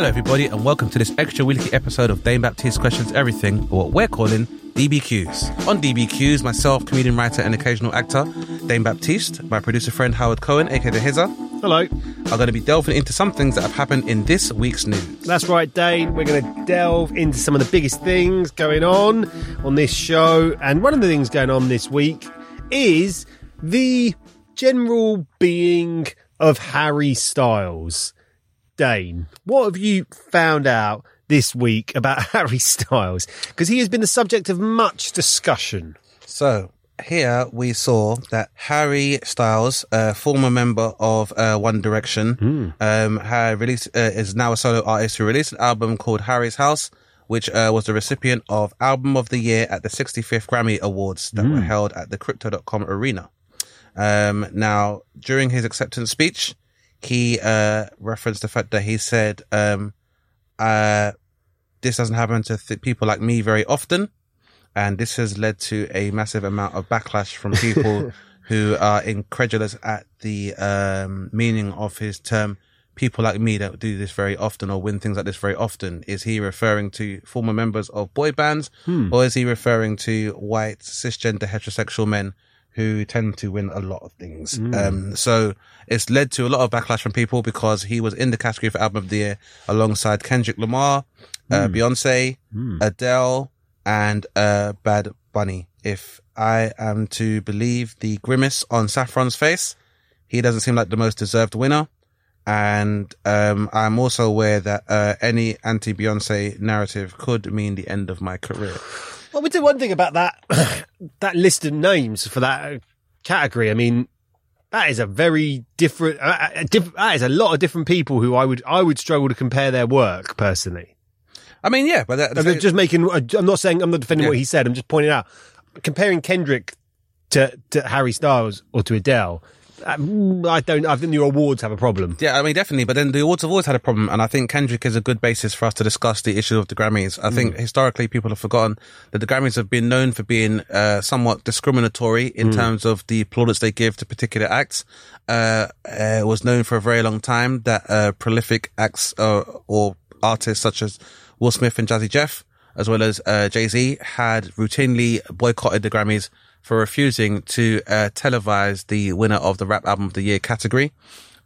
Hello, everybody, and welcome to this extra weekly episode of Dane Baptiste Questions Everything, or what we're calling DBQs. On DBQs, myself, comedian, writer, and occasional actor, Dane Baptiste, my producer friend Howard Cohen, aka The Hizzer, Hello. are going to be delving into some things that have happened in this week's news. That's right, Dane. We're going to delve into some of the biggest things going on on this show. And one of the things going on this week is the general being of Harry Styles. Dane, what have you found out this week about Harry Styles? Because he has been the subject of much discussion. So, here we saw that Harry Styles, a former member of uh, One Direction, um, had released uh, is now a solo artist who released an album called Harry's House, which uh, was the recipient of Album of the Year at the 65th Grammy Awards that were held at the Crypto.com Arena. Um, now, during his acceptance speech, he uh, referenced the fact that he said, um, uh, "This doesn't happen to th- people like me very often." and this has led to a massive amount of backlash from people who are incredulous at the um, meaning of his term. People like me don't do this very often or win things like this very often. Is he referring to former members of boy bands, or is he referring to white cisgender heterosexual men who tend to win a lot of things? Um, so it's led to a lot of backlash from people because he was in the category for album of the year alongside Kendrick Lamar, uh, Beyonce, Adele, and uh, Bad Bunny. If I am to believe the grimace on Saffron's face, he doesn't seem like the most deserved winner. And um, I'm also aware that uh, any anti Beyonce narrative could mean the end of my career. Well, we do one thing about that that list of names for that uh, category. I mean, that is a very different. Uh, a diff- that is a lot of different people who I would I would struggle to compare their work personally. I mean, yeah, but that, I'm just making. I'm not saying I'm not defending Yeah. what he said. I'm just pointing out comparing Kendrick to to Harry Styles or to Adele. Um, I don't. I think the awards have a problem. Yeah, I mean, definitely. But then the awards have always had a problem. And I think Kendrick is a good basis for us to discuss the issue of the Grammys. I think historically people have forgotten that the Grammys have been known for being uh, somewhat discriminatory in terms of the plaudits they give to particular acts. Uh, uh, it was known for a very long time that uh, prolific acts uh, or artists such as Will Smith and Jazzy Jeff, as well as uh, Jay Z, had routinely boycotted the Grammys for refusing to uh, televise the winner of the Rap Album of the Year category.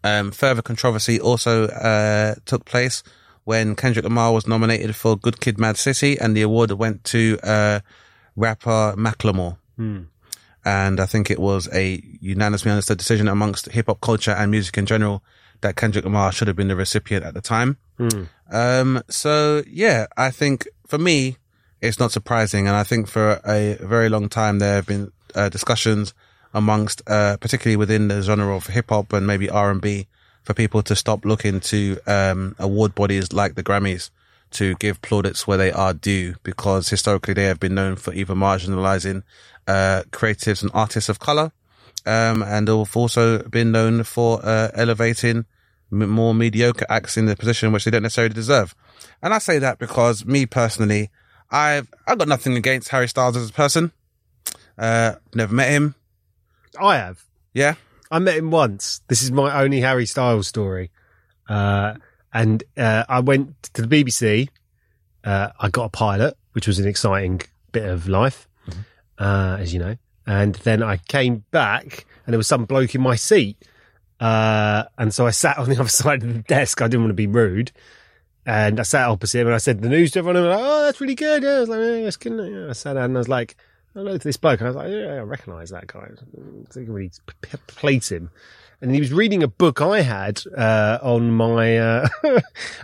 Um, further controversy also uh, took place when Kendrick Lamar was nominated for Good Kid, Mad City, and the award went to uh, rapper Macklemore. And I think it was a unanimously understood decision amongst hip hop culture and music in general that Kendrick Lamar should have been the recipient at the time. Um, so yeah, I think for me, it's not surprising. And I think for a very long time, there have been uh, discussions amongst, uh, particularly within the genre of hip hop and maybe R and B for people to stop looking to, um, award bodies like the Grammys to give plaudits where they are due because historically they have been known for either marginalizing, uh, creatives and artists of color. Um, and they've also been known for, uh, elevating more mediocre acts in the position which they don't necessarily deserve. And I say that because me personally, I've, I've got nothing against Harry Styles as a person. Uh, never met him. I have. Yeah. I met him once. This is my only Harry Styles story. Uh, and uh, I went to the BBC. Uh, I got a pilot, which was an exciting bit of life, uh, as you know. And then I came back, and there was some bloke in my seat. Uh, and so I sat on the other side of the desk. I didn't want to be rude. And I sat opposite him and I said the news to everyone. And like, oh, that's really good. Yeah, I was like, yeah, that's good. Yeah, I sat down and I was like, I looked at this bloke and I was like, yeah, I recognise that guy. I think when he p- p- plates him. And he was reading a book I had uh, on my uh,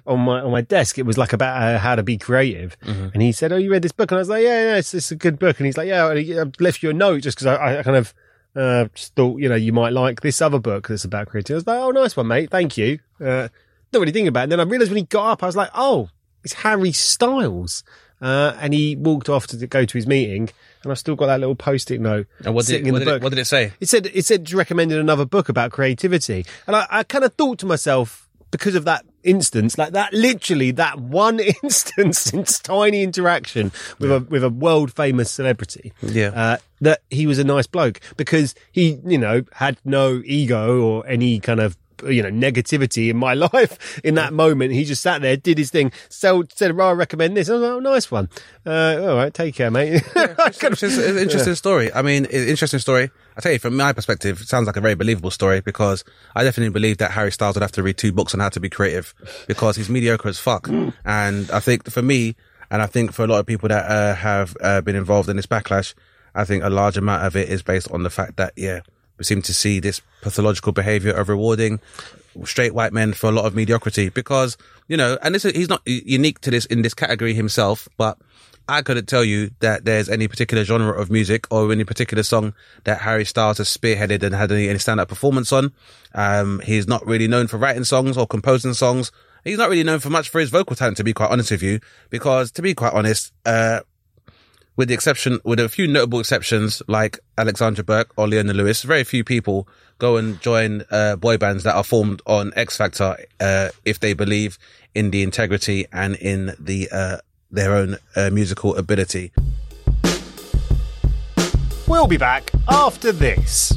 on my on my desk. It was like about uh, how to be creative. And he said, "Oh, you read this book?" And I was like, "Yeah, yeah, it's, it's a good book." And he's like, "Yeah, and he, I left you a note just because I, I kind of uh, just thought you know you might like this other book that's about creativity." I was like, "Oh, nice one, mate. Thank you." Uh, not really thinking about it. And then I realised when he got up, I was like, "Oh, it's Harry Styles." Uh, and he walked off to go to his meeting, and I've still got that little post-it note And what sitting did, in what, the did book. it, what did it say? It said it said recommended another book about creativity, and I, I kind of thought to myself because of that instance, like that, literally that one instance, in tiny interaction with a with a world famous celebrity, Yeah. uh, that he was a nice bloke because he, you know, had no ego or any kind of you know negativity in my life in that moment he just sat there did his thing so said well, i recommend this i was like oh nice one uh all right take care mate It's, it's an interesting story. I mean, interesting story. I tell you, from my perspective, it sounds like a very believable story because I definitely believe that Harry Styles would have to read two books on how to be creative because he's mediocre as fuck. And I think for me, and I think for a lot of people that uh, have uh, been involved in this backlash, I think a large amount of it is based on the fact that, yeah, we seem to see this pathological behavior of rewarding straight white men for a lot of mediocrity because, you know, and this is, he's not unique to this in this category himself, but I couldn't tell you that there's any particular genre of music or any particular song that Harry Styles has spearheaded and had any, any stand-up performance on. Um, he's not really known for writing songs or composing songs. He's not really known for much for his vocal talent, to be quite honest with you, because to be quite honest, uh, with the exception, with a few notable exceptions like Alexandra Burke or Leona Lewis, very few people go and join uh, boy bands that are formed on X Factor uh, if they believe in the integrity and in the uh, their own uh, musical ability. We'll be back after this.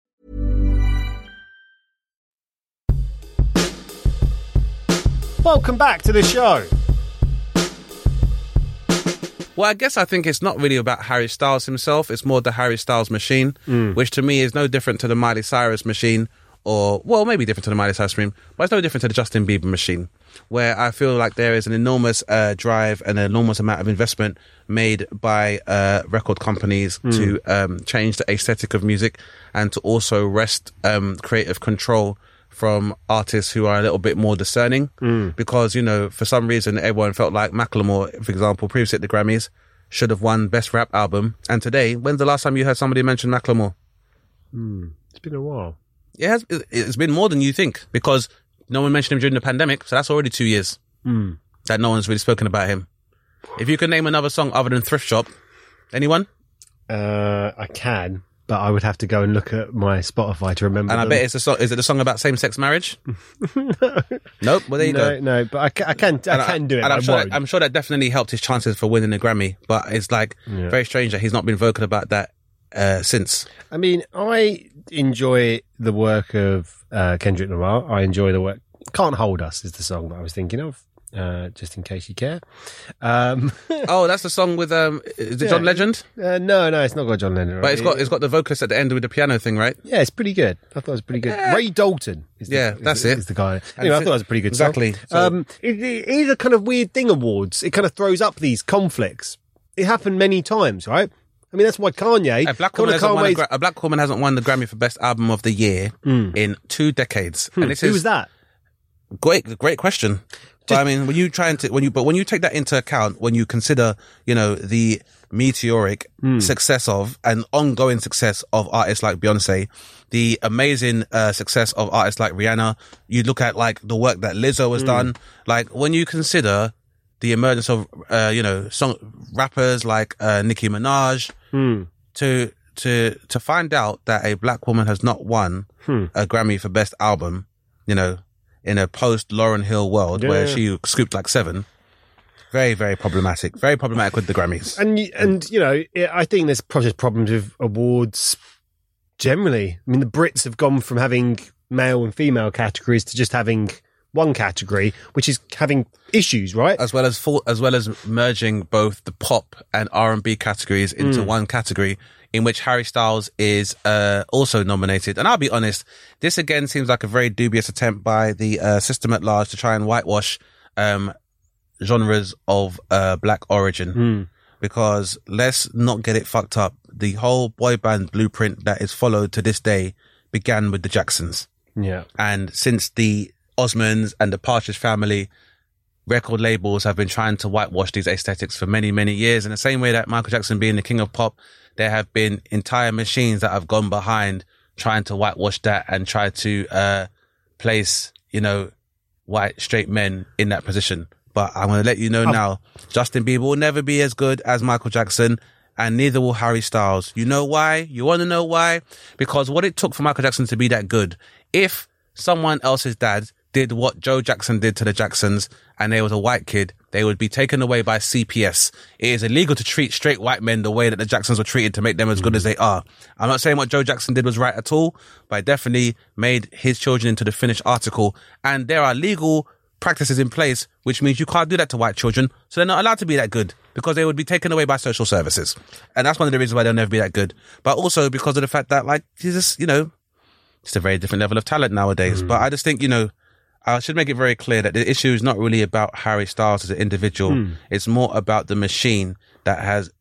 Welcome back to the show. Well, I guess I think it's not really about Harry Styles himself. It's more the Harry Styles machine, which to me is no different to the Miley Cyrus machine, or well, maybe different to the Miley Cyrus machine, but it's no different to the Justin Bieber machine, where I feel like there is an enormous uh, drive and an enormous amount of investment made by uh, record companies to um, change the aesthetic of music and to also wrest um, creative control from artists who are a little bit more discerning. Mm. Because you know for some reason everyone felt like Macklemore for example previously at the Grammys should have won best rap album. And today when's the last time you heard somebody mention Macklemore? Hmm. It's been a while. it has it- it's been more than you think because no one mentioned him during the pandemic so that's already 2 years hmm. that no one's really spoken about him. If you can name another song other than Thrift Shop anyone? Uh, I can, but I would have to go and look at my Spotify to remember. and I them. bet it's a song is it a song about same-sex marriage no. nope well there you no, go no, but I can, I can, I And can do it. And I'm sure, that, I'm sure that definitely helped his chances for winning a Grammy. But it's like very strange that he's not been vocal about that uh, since. I mean, I enjoy the work of uh, Kendrick Lamar. I enjoy the work. Can't Hold Us is the song that I was thinking of, uh, just in case you care. Um, oh, that's the song with um, is it John Legend? uh, no, no, it's not got John Lennon. But it's got it's got the vocalist at the end with the piano thing, right? Yeah, it's pretty good. I thought it was pretty good. Ray Dalton. Is the, Yeah, that's the, it. Is the guy. Anyway, I thought it was a pretty good Exactly. song. So- Um, it, it is a kind of weird thing. Awards. It kind of throws up these conflicts. It happened many times, right? I mean, that's why Kanye. A black woman hasn't won a, black woman hasn't won the Grammy for best album of the year in two decades. And this Who is was that? Great, great question. But I mean, when you trying to, when you, but when you take that into account, when you consider, you know, the meteoric success of and ongoing success of artists like Beyonce, the amazing uh, success of artists like Rihanna, you look at like the work that Lizzo has done. Like when you consider the emergence of, uh, you know, song rappers like uh, Nicki Minaj, to to to find out that a black woman has not won a Grammy for best album, you know, in a post Lauryn Hill world where Yeah. she scooped like seven. Very, very problematic. Very problematic with the Grammys. And and you know, I think there's probably problems with awards generally. I mean, the Brits have gone from having male and female categories to just having one category, which is having issues, right? as well as full, as well as merging both the pop and R and B categories into mm. one category, in which Harry Styles is uh, also nominated. And I'll be honest, this again seems like a very dubious attempt by the uh, system at large to try and whitewash um, genres of uh, black origin. Because let's not get it fucked up. The whole boy band blueprint that is followed to this day began with the Jacksons. yeah. And since the Osmonds and the Partridge family record labels have been trying to whitewash these aesthetics for many, many years. In the same way that Michael Jackson being the king of pop, there have been entire machines that have gone behind trying to whitewash that and try to, uh, place, you know, white straight men in that position. But I'm going to let you know now, Justin Bieber will never be as good as Michael Jackson and neither will Harry Styles. You know why? You want to know why? Because what it took for Michael Jackson to be that good, if someone else's dad did what Joe Jackson did to the Jacksons and they was a white kid, they would be taken away by CPS. It is illegal to treat straight white men the way that the Jacksons were treated to make them as good as they are. I'm not saying what Joe Jackson did was right at all, but it definitely made his children into the finished article. And there are legal practices in place, which means you can't do that to white children. So they're not allowed to be that good because they would be taken away by social services. And that's one of the reasons why they'll never be that good. But also because of the fact that like, he's just, you know, it's a very different level of talent nowadays. Mm. But I just think, you know, I should make it very clear that the issue is not really about Harry Styles as an individual. It's more about the machine that has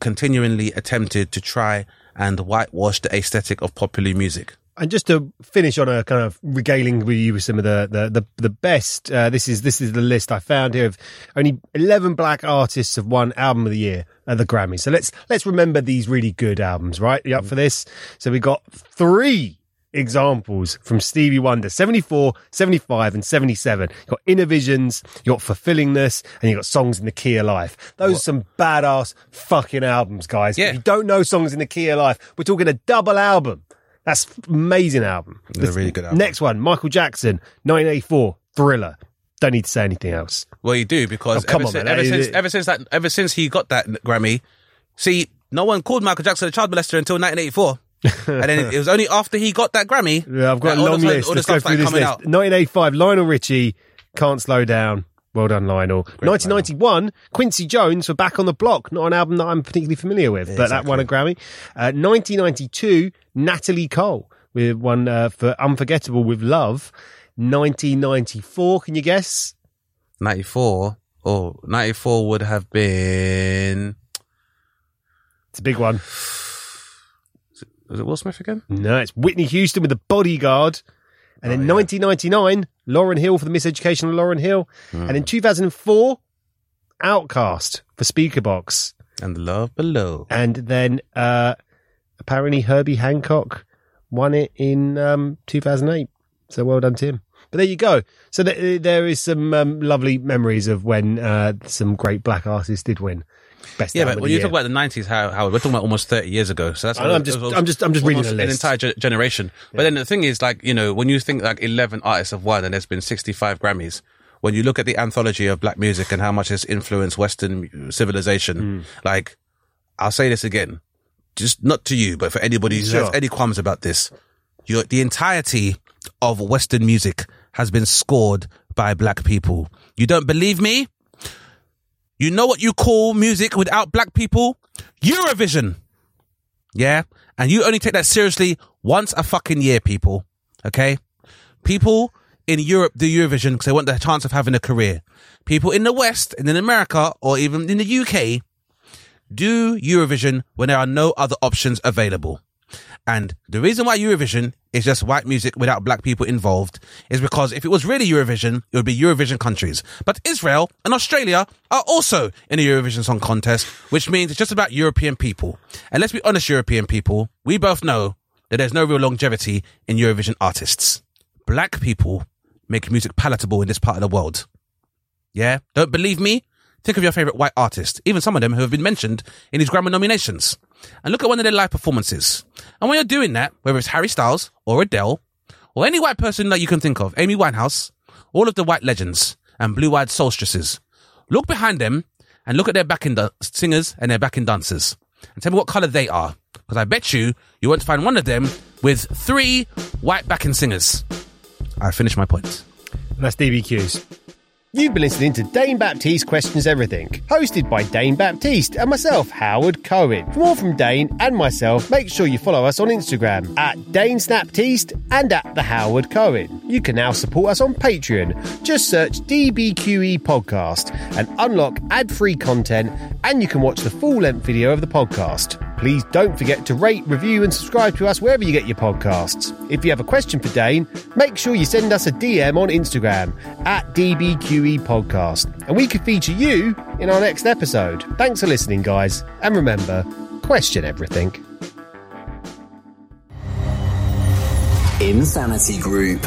continually attempted to try and whitewash the aesthetic of popular music. And just to finish on a kind of regaling with you with some of the the the, the best. Uh, this is this is the list I found here of only eleven black artists have won album of the year at the Grammys. So let's let's remember these really good albums, right? You up for this? So we got three examples from Stevie Wonder 74, 75 and 77. You got Innervisions, you got Fulfillingness and you got Songs in the Key of Life. Those are some badass fucking albums, guys. Yeah. If you don't know Songs in the Key of Life, we're talking a double album. That's amazing album. It's a really good album. Next one, Michael Jackson, 1984, Thriller. Don't need to say anything else. Well, you do because Oh, come ever, on, since, man. ever since ever since that ever since he got that Grammy, see, no one called Michael Jackson a child molester until 1984, and then it was only after he got that Grammy. Yeah, I've got a all long the, list. Let's go through this list. out. 1985, Lionel Richie, Can't Slow Down. Well done, Lionel. 1991, Quincy Jones for Back on the Block. Not an album that I'm particularly familiar with, but that won a Grammy. Uh, 1992, Natalie Cole with one uh, for Unforgettable with Love. 1994, can you guess? 94. Oh, 94 would have been. It's a big one. Was it Will Smith again? No, it's Whitney Houston with The Bodyguard. And then 1999, Lauryn Hill for the Miseducation of Lauryn Hill. And in 2004, OutKast for Speakerboxxx. And Love Below. And then uh, apparently Herbie Hancock won it in um, 2008. So well done to him. But there you go. So th- there is some um, lovely memories of when uh, some great black artists did win. Best Yeah, but when you year. talk about the 90s, how, we're talking about almost 30 years ago. So that's I'm just- it was- I'm just- I'm just reading almost the An entire ge- generation. But then the thing is, like, you know, when you think like 11 artists have won and there's been 65 Grammys, when you look at the anthology of black music and how much it's influenced Western civilization, Hmm. like, I'll say this again, just not to you, but for anybody who has any qualms about this, your, the entirety of Western music has been scored by black people. You don't believe me? You know what you call music without black people? Eurovision. Yeah. And you only take that seriously once a fucking year, people. Okay. People in Europe do Eurovision because they want the chance of having a career. People in the West and in America or even in the UK do Eurovision when there are no other options available. And the reason why Eurovision is just white music without black people involved is because if it was really Eurovision, it would be Eurovision countries. But Israel and Australia are also in the Eurovision Song Contest, which means it's just about European people. And let's be honest, European people, we both know that there's no real longevity in Eurovision artists. Black people make music palatable in this part of the world. Yeah? Don't believe me? Think of your favorite white artist, even some of them who have been mentioned in these Grammy nominations, and look at one of their live performances. And when you're doing that, whether it's Harry Styles or Adele or any white person that you can think of, Amy Winehouse all of the white legends and blue-eyed solstices. Look behind them and look at their backing da- singers and their backing dancers. And tell me what color they are. Because I bet you, you won't find one of them with three white backing singers. I finished my point. And that's DBQs. You've been listening to Dane Baptiste Questions Everything, hosted by Dane Baptiste and myself, Howard Cohen. For more from Dane and myself, make sure you follow us on Instagram at Dane and at the Howard Cohen. You can now support us on Patreon. Just search DBQE Podcast and unlock ad-free content, and you can watch the full-length video of the podcast. Please don't forget to rate, review, and subscribe to us wherever you get your podcasts. If you have a question for Dane, make sure you send us a DM on Instagram at DBQE Podcast, and we could feature you in our next episode. Thanks for listening, guys, and remember, question everything. Insanity Group.